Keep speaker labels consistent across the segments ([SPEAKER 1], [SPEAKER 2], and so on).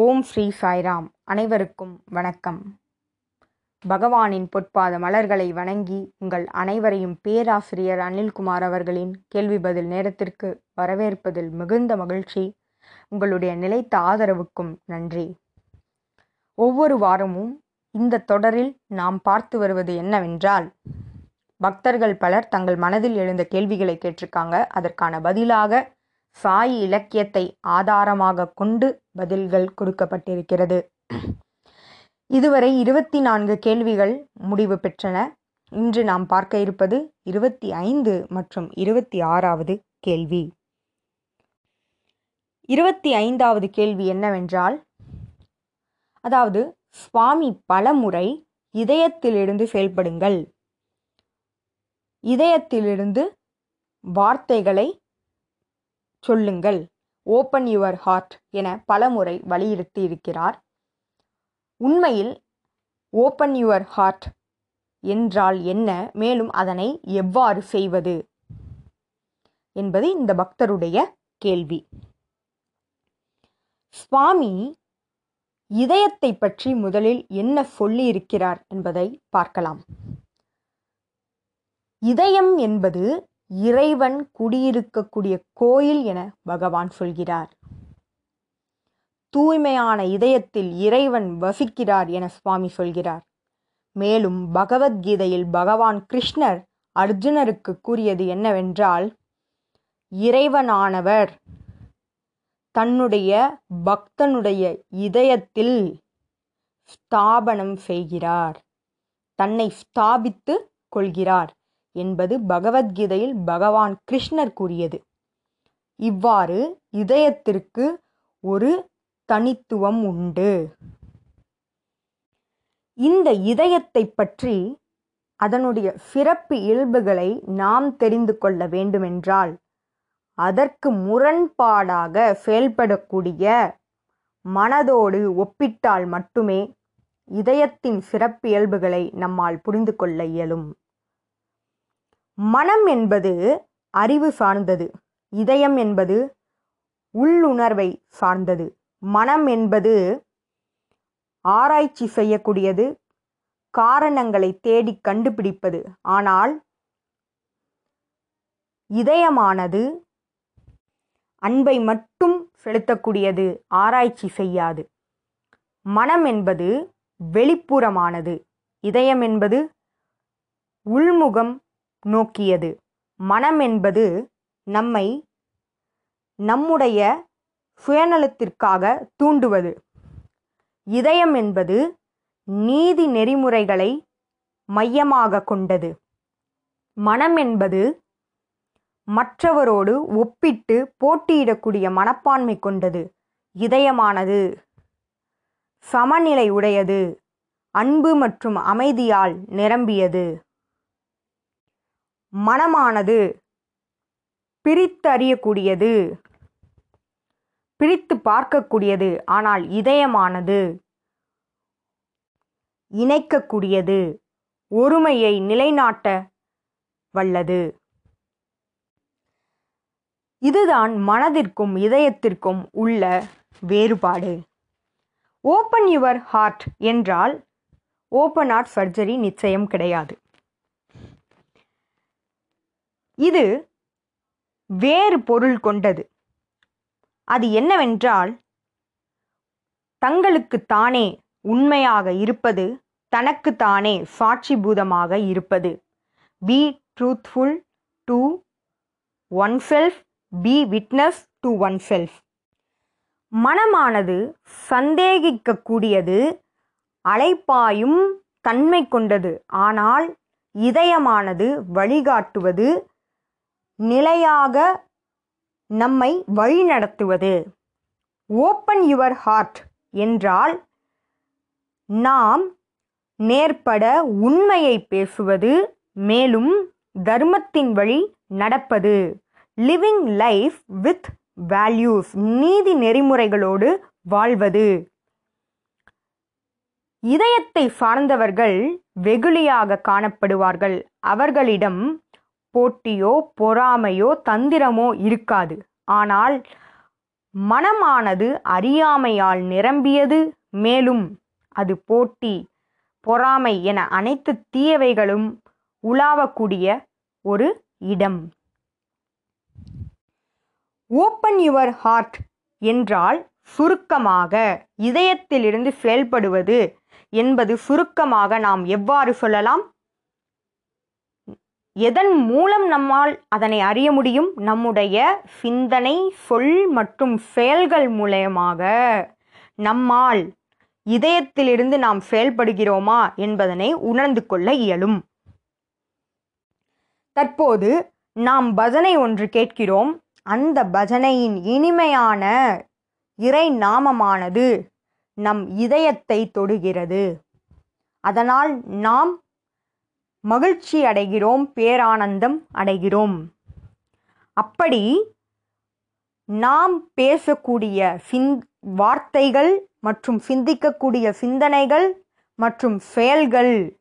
[SPEAKER 1] ஓம் ஸ்ரீ சாய்ராம். அனைவருக்கும் வணக்கம். பகவானின் பொற்பாத மலர்களை வணங்கி உங்கள் அனைவரையும் பேராசிரியர் அனில்குமார் அவர்களின் கேள்வி பதில் நேரத்திற்கு வரவேற்பதில் மிகுந்த மகிழ்ச்சி. உங்களுடைய நிலைத்த ஆதரவுக்கும் நன்றி. ஒவ்வொரு வாரமும் இந்த தொடரில் நாம் பார்த்து வருவது என்னவென்றால் பக்தர்கள் பலர் தங்கள் மனதில் எழுந்த கேள்விகளை கேட்டிருக்காங்க. அதற்கான பதிலாக சாய் இலக்கியத்தை ஆதாரமாக கொண்டு பதில்கள் கொடுக்கப்பட்டிருக்கிறது. இதுவரை இருபத்தி நான்கு கேள்விகள் முடிவு பெற்றன. இன்று நாம் பார்க்க இருப்பது இருபத்தி ஐந்து மற்றும் இருபத்தி ஆறாவது கேள்வி. இருபத்தி ஐந்தாவது கேள்வி என்னவென்றால் அதாவது சுவாமி பலமுறை இதயத்திலிருந்து செயல்படுங்கள். இதயத்திலிருந்து வார்த்தைகளை சொல்லுங்கள். ஓப்பன் யுவர் ஹார்ட் என பலமுறை வலியுறுத்தி இருக்கிறார். உண்மையில் ஓப்பன் யுவர் ஹார்ட் என்றால் என்ன? மேலும் அதனை எவ்வாறு செய்வது? என்பது இந்த பக்தருடைய கேள்வி. சுவாமி இதயத்தை பற்றி முதலில் என்ன சொல்லி இருக்கிறார் என்பதை பார்க்கலாம். இதயம் என்பது இறைவன் குடியிருக்கக்கூடிய கோயில் என பகவான் சொல்கிறார். தூய்மையான இதயத்தில் இறைவன் வசிக்கிறார் என சுவாமி சொல்கிறார். மேலும் பகவத்கீதையில் பகவான் கிருஷ்ணர் அர்ஜுனருக்கு கூறியது என்னவென்றால் இறைவனானவர் தன்னுடைய பக்தனுடைய இதயத்தில் ஸ்தாபனம் செய்கிறார். தன்னை ஸ்தாபித்து கொள்கிறார். என்பது பகவத்கீதையில் பகவான் கிருஷ்ணர் கூறியது. இவ்வாறு இதயத்திற்கு ஒரு தனித்துவம் உண்டு. இந்த இதயத்தை பற்றி அதனுடைய சிறப்பு இயல்புகளை நாம் தெரிந்து கொள்ள வேண்டுமென்றால் அதற்கு முரண்பாடாக செயல்படக்கூடிய மனதோடு ஒப்பிட்டால் மட்டுமே இதயத்தின் சிறப்பியல்புகளை நம்மால் புரிந்து கொள்ள இயலும். மனம் என்பது அறிவு சார்ந்தது. இதயம் என்பது உள்ளுணர்வை சார்ந்தது. மனம் என்பது ஆராய்ச்சி செய்யக்கூடியது. காரணங்களை தேடி கண்டுபிடிப்பது. ஆனால் இதயமானது அன்பை மட்டும் செலுத்தக்கூடியது. ஆராய்ச்சி செய்யாது. மனம் என்பது வெளிப்புறமானது. இதயம் என்பது உள்முகம் நோக்கியது. மனம் என்பது நம்மை நம்முடைய சுயநலத்திற்காக தூண்டுவது. இதயம் என்பது நீதி நெறிமுறைகளை மையமாக கொண்டது. மனம் என்பது மற்றவரோடு ஒப்பிட்டு போட்டியிடக்கூடிய மனப்பான்மை கொண்டது. இதயமானது சமநிலை உடையது அன்பு மற்றும் அமைதியால் நிரம்பியது. மனமானது பிரித்தறியக்கூடியது. பிரித்து பார்க்கக்கூடியது ஆனால் இதயமானது இணைக்கக்கூடியது ஒருமையை நிலைநாட்ட வல்லது. இதுதான் மனதிற்கும் இதயத்திற்கும் உள்ள வேறுபாடு. ஓப்பன் யுவர் ஹார்ட் என்றால் ஓப்பன் ஹார்ட் சர்ஜரி நிச்சயம் கிடையாது. இது வேறு பொருள் கொண்டது. அது என்னவென்றால் தங்களுக்கு தானே உண்மையாக இருப்பது தனக்கு தானே சாட்சிபூதமாக இருப்பது. Be truthful to oneself be witness to oneself மனமானது சந்தேகிக்கக்கூடியது அலைப்பாயும் தன்மை கொண்டது. ஆனால் இதயமானது வழிகாட்டுவது நிலையாக நம்மை வழிநடத்துவது. ஓப்பன் யுவர் ஹார்ட் என்றால் நாம் நேர்பட உண்மையை பேசுவது மேலும் தர்மத்தின் வழி நடப்பது. லிவிங் லைஃப் வித் வேல்யூஸ் நீதி நெறிமுறைகளோடு வாழ்வது. இதயத்தை சார்ந்தவர்கள் வெகுளியாக காணப்படுவார்கள். அவர்களிடம் போட்டியோ பொறாமையோ தந்திரமோ இருக்காது. ஆனால் மனமானது அறியாமையால் நிரம்பியது. மேலும் அது போட்டி பொறாமை என அனைத்து தீயவைகளும் உலாவக்கூடிய ஒரு இடம். ஓப்பன் யுவர் ஹார்ட் என்றால் சுருக்கமாக இதயத்திலிருந்து செயல்படுவது என்பது சுருக்கமாக நாம் எவ்வாறு சொல்லலாம்? எதன் மூலம் நம்மால் அதனை அறிய முடியும்? நம்முடைய சிந்தனை சொல் மற்றும் செயல்கள் மூலயமாக நம்மால் இதயத்திலிருந்து நாம் செயல்படுகிறோமா என்பதனை உணர்ந்து கொள்ள இயலும். தற்போது நாம் பஜனை ஒன்று கேட்கிறோம். அந்த பஜனையின் இனிமையான இறை நாமமானது நம் இதயத்தை தொடுகிறது. அதனால் நாம் மகிழ்ச்சி அடைகிறோம் பேரானந்தம் அடைகிறோம். அப்படி நாம் பேசக்கூடிய சிந் வார்த்தைகள் மற்றும் சிந்திக்கக்கூடிய சிந்தனைகள் மற்றும் செயல்கள்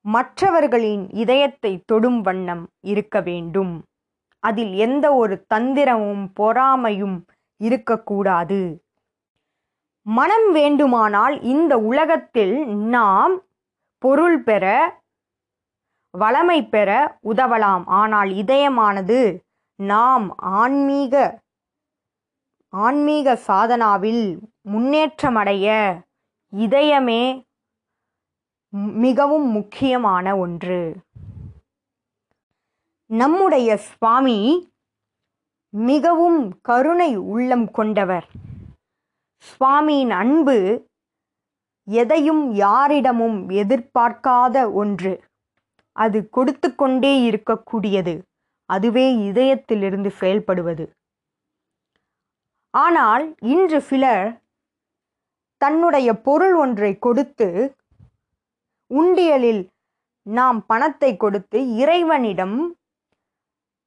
[SPEAKER 1] மற்றவர்களின் இதயத்தை தொடும் வண்ணம் இருக்க வேண்டும். அதில் எந்த ஒரு தந்திரமும் பொறாமையும் இருக்கக்கூடாது. மனம் வேண்டுமானால் இந்த உலகத்தில் நாம் பொருள் பெற வளமை பெற உதவலாம். ஆனால் இதயமானது நாம் ஆன்மீக ஆன்மீக சாதனாவில் முன்னேற்றமடைய இதயமே மிகவும் முக்கியமான ஒன்று. நம்முடைய சுவாமி மிகவும் கருணை உள்ளம் கொண்டவர். சுவாமியின் அன்பு எதையும் யாரிடமும் எதிர்பார்க்காத ஒன்று. அது கொடுத்து கொண்டே இருக்கக்கூடியது. அதுவே இதயத்திலிருந்து செயல்படுவது. ஆனால் இன்று சிலர் தன்னுடைய பொருள் ஒன்றை கொடுத்து உண்டியலில் நாம் பணத்தை கொடுத்து இறைவனிடம்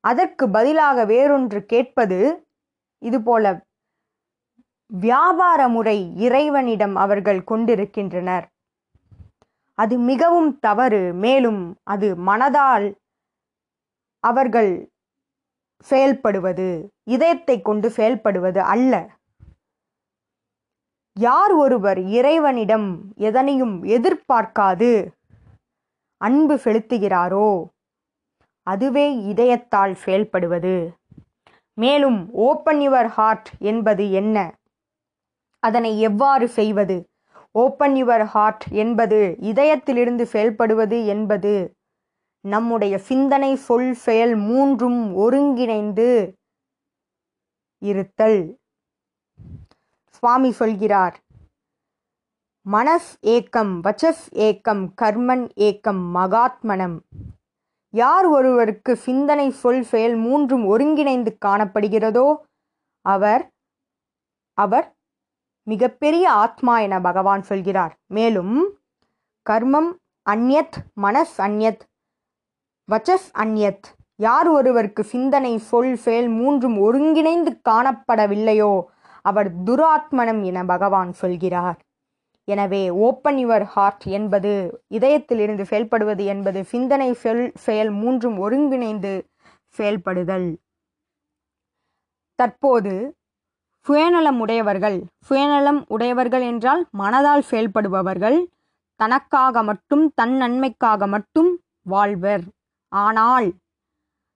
[SPEAKER 1] அதற்கு பதிலாக வேறொன்று கேட்பது இதுபோல வியாபார முறை இறைவனிடம் அவர்கள் கொண்டிருக்கின்றனர். அது மிகவும் தவறு மேலும் அது மனதால் அவர்கள் செயல்படுவது இதயத்தை கொண்டு செயல்படுவது அல்ல. யார் ஒருவர் இறைவனிடம் எதனையும் எதிர்பார்க்காது அன்பு செலுத்துகிறாரோ அதுவே இதயத்தால் செயல்படுவது. மேலும் ஓப்பன் யுவர் ஹார்ட் என்பது என்ன? அதனை எவ்வாறு செய்வது? ஓப்பன் யுவர் ஹார்ட் என்பது இதயத்திலிருந்து செயல்படுவது என்பது நம்முடைய சிந்தனை சொல் செயல் மூன்றும் ஒருங்கிணைந்து இருத்தல். சுவாமி சொல்கிறார் மனஸ் ஏக்கம் வச்சஸ் ஏக்கம் கர்மன் ஏக்கம் மகாத்மனம். யார் ஒருவருக்கு சிந்தனை சொல் செயல் மூன்றும் ஒருங்கிணைந்து காணப்படுகிறதோ அவர் அவர் மிகப்பெரிய ஆத்மா என பகவான் சொல்கிறார். மேலும் கர்மம் அந்யத் மனஸ் அந்யத் வச்சஸ் அந்யத் யார் ஒருவருக்கு சிந்தனை சொல் செயல் மூன்றும் ஒருங்கிணைந்து காணப்படவில்லையோ அவர் துராத்மனம் என பகவான் சொல்கிறார். எனவே ஓப்பன் யுவர் ஹார்ட் என்பது இதயத்திலிருந்து செயல்படுவது என்பது சிந்தனை சொல் செயல் மூன்றும் ஒருங்கிணைந்து செயல்படுதல். தற்போது சுயநலம் உடையவர்கள். சுயநலம் உடையவர்கள் என்றால் மனதால் செயல்படுபவர்கள். தனக்காக மட்டும் தன் நன்மைக்காக மட்டும் வாழ்வர். ஆனால்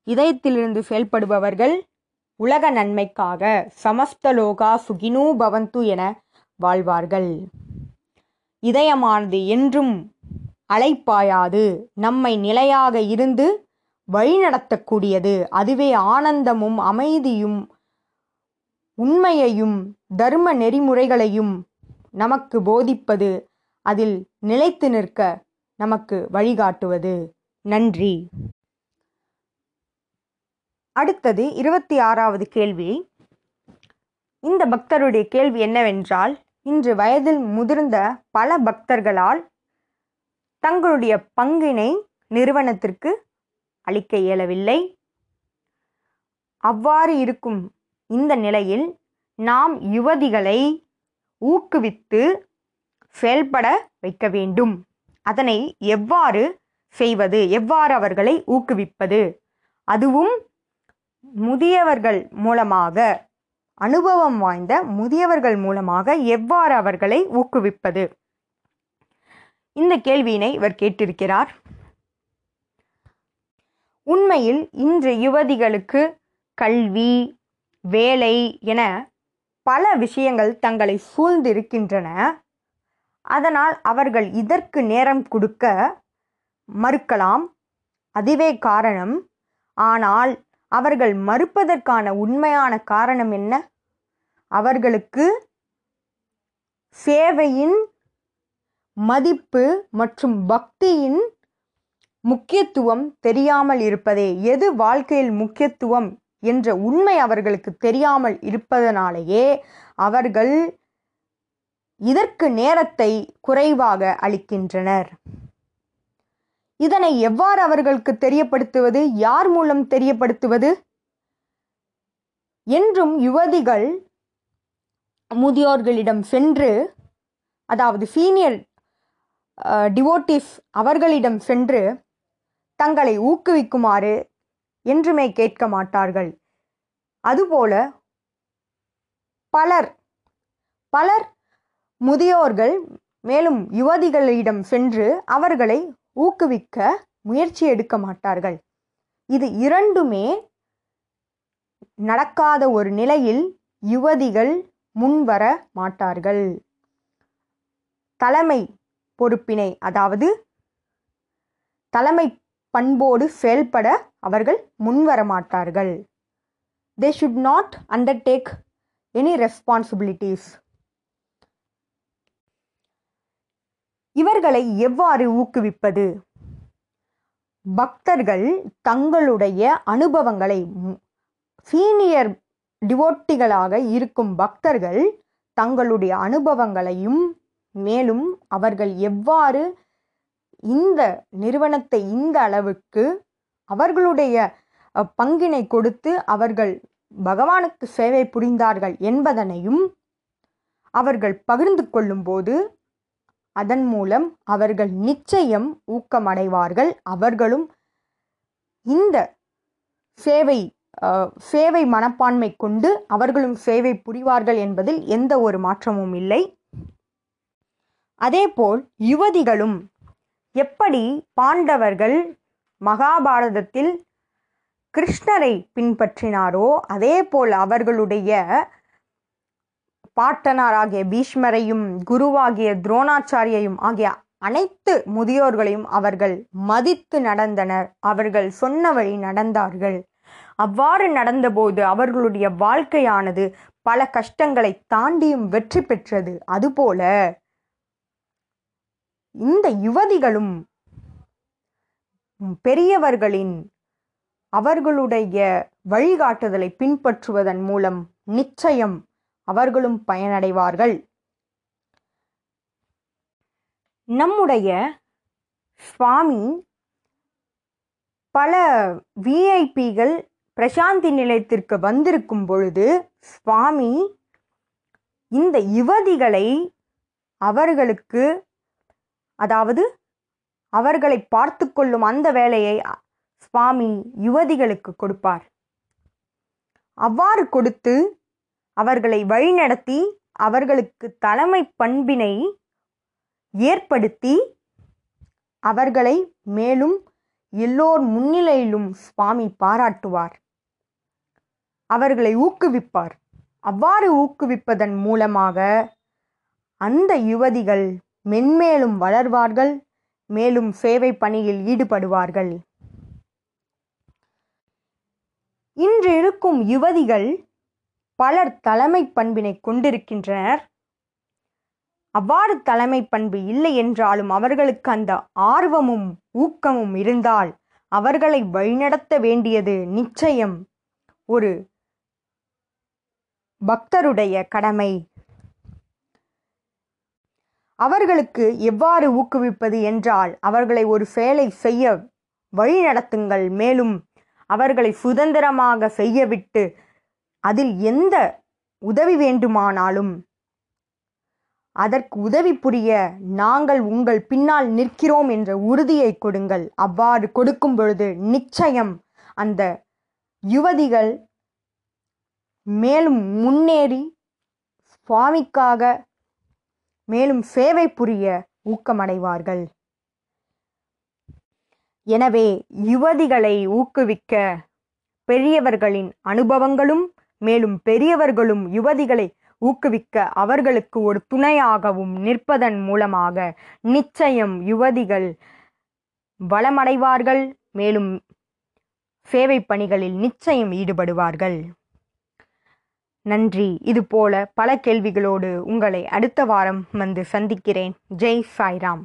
[SPEAKER 1] இதயத்திலிருந்து செயல்படுபவர்கள் உலக நன்மைக்காக சமஸ்தலோகா சுகினோ பவந்து என வாழ்வார்கள். இதயமானது என்றும் அலைப்பாயாது நம்மை நிலையாக இருந்து வழிநடத்தக்கூடியது. அதுவே ஆனந்தமும் அமைதியும் உண்மையையும் தர்ம நெறிமுறைகளையும் நமக்கு போதிப்பது அதில் நிலைத்து நிற்க நமக்கு வழிகாட்டுவது. நன்றி. அடுத்தது இருபத்தி ஆறாவது கேள்வி. இந்த பக்தருடைய கேள்வி என்னவென்றால் இன்று வயதில் முதிர்ந்த பல பக்தர்களால் தங்களுடைய பங்கினை நிறுவனத்திற்கு அளிக்க இயலவில்லை. அவ்வாறு இருக்கும் இந்த நிலையில் நாம் யுவதிகளை ஊக்குவித்து செயல்பட வைக்க வேண்டும். அதனை எவ்வாறு செய்வது? எவ்வாறு அவர்களை ஊக்குவிப்பது? அதுவும் முதியவர்கள் மூலமாக அனுபவம் வாய்ந்த முதியவர்கள் மூலமாக எவ்வாறு அவர்களை ஊக்குவிப்பது? இந்த கேள்வியினை இவர் கேட்டிருக்கிறார். உண்மையில் இன்று யுவதிகளுக்கு கல்வி வேலை என பல விஷயங்கள் தங்களை சூழ்ந்திருக்கின்றன. அதனால் அவர்கள் இதற்கு நேரம் கொடுக்க மறுக்கலாம். அதுவே காரணம். ஆனால் அவர்கள் மறுப்பதற்கான உண்மையான காரணம் என்ன? அவர்களுக்கு சேவையின் மதிப்பு மற்றும் பக்தியின் முக்கியத்துவம் தெரியாமல் இருப்பதே. எது வாழ்க்கையில் முக்கியத்துவம்? என்ற உண்மை அவர்களுக்கு தெரியாமல் இருப்பதனாலேயே அவர்கள் இதற்கு நேரத்தை குறைவாக அளிக்கின்றனர். இதனை எவ்வாறு அவர்களுக்கு தெரியப்படுத்துவது யார் மூலம் தெரியப்படுத்துவது? என்றும் யுவதிகள் முதியோர்களிடம் சென்று அதாவது சீனியர் டிவோட்டிஸ் அவர்களிடம் சென்று தங்களை ஊக்குவிக்குமாறு என்றுமே கேட்க மாட்டார்கள். அதுபோல பலர் பலர் முதியோர்கள் மேலும் யுவதிகளிடம் சென்று அவர்களை ஊக்குவிக்க முயற்சி எடுக்க மாட்டார்கள். இது இரண்டுமே நடக்காத ஒரு நிலையில் யுவதிகள் முன்வர மாட்டார்கள். தலைமை பொறுப்பினை அதாவது தலைமை பண்போடு செயல்பட அவர்கள் முன்வரமாட்டார்கள். They should not undertake any responsibilities இவர்களை எவ்வாறு ஊக்குவிப்பது? பக்தர்கள் தங்களுடைய அனுபவங்களை சீனியர் டிவோட்டிகளாக இருக்கும் பக்தர்கள் தங்களுடைய அனுபவங்களையும் மேலும் அவர்கள் எவ்வாறு இந்த நிறுவனத்தை இந்த அளவுக்கு அவர்களுடைய பங்கினை கொடுத்து அவர்கள் பகவானுக்கு சேவை புரிந்தார்கள் என்பதனையும் அவர்கள் பகிர்ந்து கொள்ளும்போது அதன் மூலம் அவர்கள் நிச்சயம் ஊக்கமடைவார்கள். அவர்களும் இந்த சேவை சேவை மனப்பான்மை கொண்டு அவர்களும் சேவை புரிவார்கள் என்பதில் எந்த ஒரு மாற்றமும் இல்லை. அதேபோல் யுவதிகளும் எப்படி பாண்டவர்கள் மகாபாரதத்தில் கிருஷ்ணரை பின்பற்றினாரோ அதே போல் அவர்களுடைய பாட்டனாராகிய பீஷ்மரையும் குருவாகிய துரோணாச்சாரியையும் ஆகிய அனைத்து முதியோர்களையும் அவர்கள் மதித்து நடந்தனர். அவர்கள் சொன்ன வழி நடந்தார்கள். அவ்வாறு நடந்தபோது அவர்களுடைய வாழ்க்கையானது பல கஷ்டங்களை தாண்டியும் வெற்றி பெற்றது. அதுபோல இந்த யுவதிகளும் பெரியவர்களின் அவர்களுடைய வழிகாட்டுதலை பின்பற்றுவதன் மூலம் நிச்சயம் அவர்களும் பயனடைவார்கள். நம்முடைய சுவாமி பல விஐபிகள் பிரசாந்தி நிலையத்திற்கு வந்திருக்கும் பொழுது சுவாமி இந்த யுவதிகளை அவர்களுக்கு அதாவது அவர்களை பார்த்து கொள்ளும் அந்த வேலையை சுவாமி யுவதிகளுக்கு கொடுப்பார். அவ்வாறு கொடுத்து அவர்களை வழிநடத்தி அவர்களுக்கு தலைமை பண்பினை ஏற்படுத்தி அவர்களை மேலும் எல்லோர் முன்னிலையிலும் சுவாமி பாராட்டுவார். அவர்களை ஊக்குவிப்பார். அவ்வாறு ஊக்குவிப்பதன் மூலமாக அந்த யுவதிகள் மென்மேலும் வளர்வார்கள். மேலும் சேவை பணியில் ஈடுபடுவார்கள். இன்று இருக்கும் யுவதிகள் பலர் தலைமை பண்பினை கொண்டிருக்கின்றனர். அவ்வாறு தலைமை பண்பு இல்லை என்றாலும் அவர்களுக்கு அந்த ஆர்வமும் ஊக்கமும் இருந்தால் அவர்களை வழிநடத்த வேண்டியது நிச்சயம் ஒரு பக்தருடைய கடமை. அவர்களுக்கு எவ்வாறு ஊக்குவிப்பது என்றால் அவர்களை ஒரு செயலை செய்ய வழிநடத்துங்கள் மேலும் அவர்களை சுதந்திரமாக செய்யவிட்டு அதில் எந்த உதவி வேண்டுமானாலும் அதற்கு உதவி புரிய நாங்கள் உங்கள் பின்னால் நிற்கிறோம் என்ற உறுதியை கொடுங்கள். அவ்வாறு கொடுக்கும் பொழுது நிச்சயம் அந்த யுவதிகள் மேலும் முன்னேறி சுவாமிக்காக மேலும் சேவை புரிய ஊக்கமடைவார்கள். எனவே யுவதிகளை ஊக்குவிக்க பெரியவர்களின் அனுபவங்களும் மேலும் பெரியவர்களும் யுவதிகளை ஊக்குவிக்க அவர்களுக்கு ஒரு துணையாகவும் நிற்பதன் மூலமாக நிச்சயம் யுவதிகள் வளமடைவார்கள் மேலும் சேவை பணிகளில் நிச்சயம் ஈடுபடுவார்கள். நன்றி. இதுபோல பல கேள்விகளோடு உங்களை அடுத்த வாரம் வந்து சந்திக்கிறேன். ஜெய் சாய்ராம்.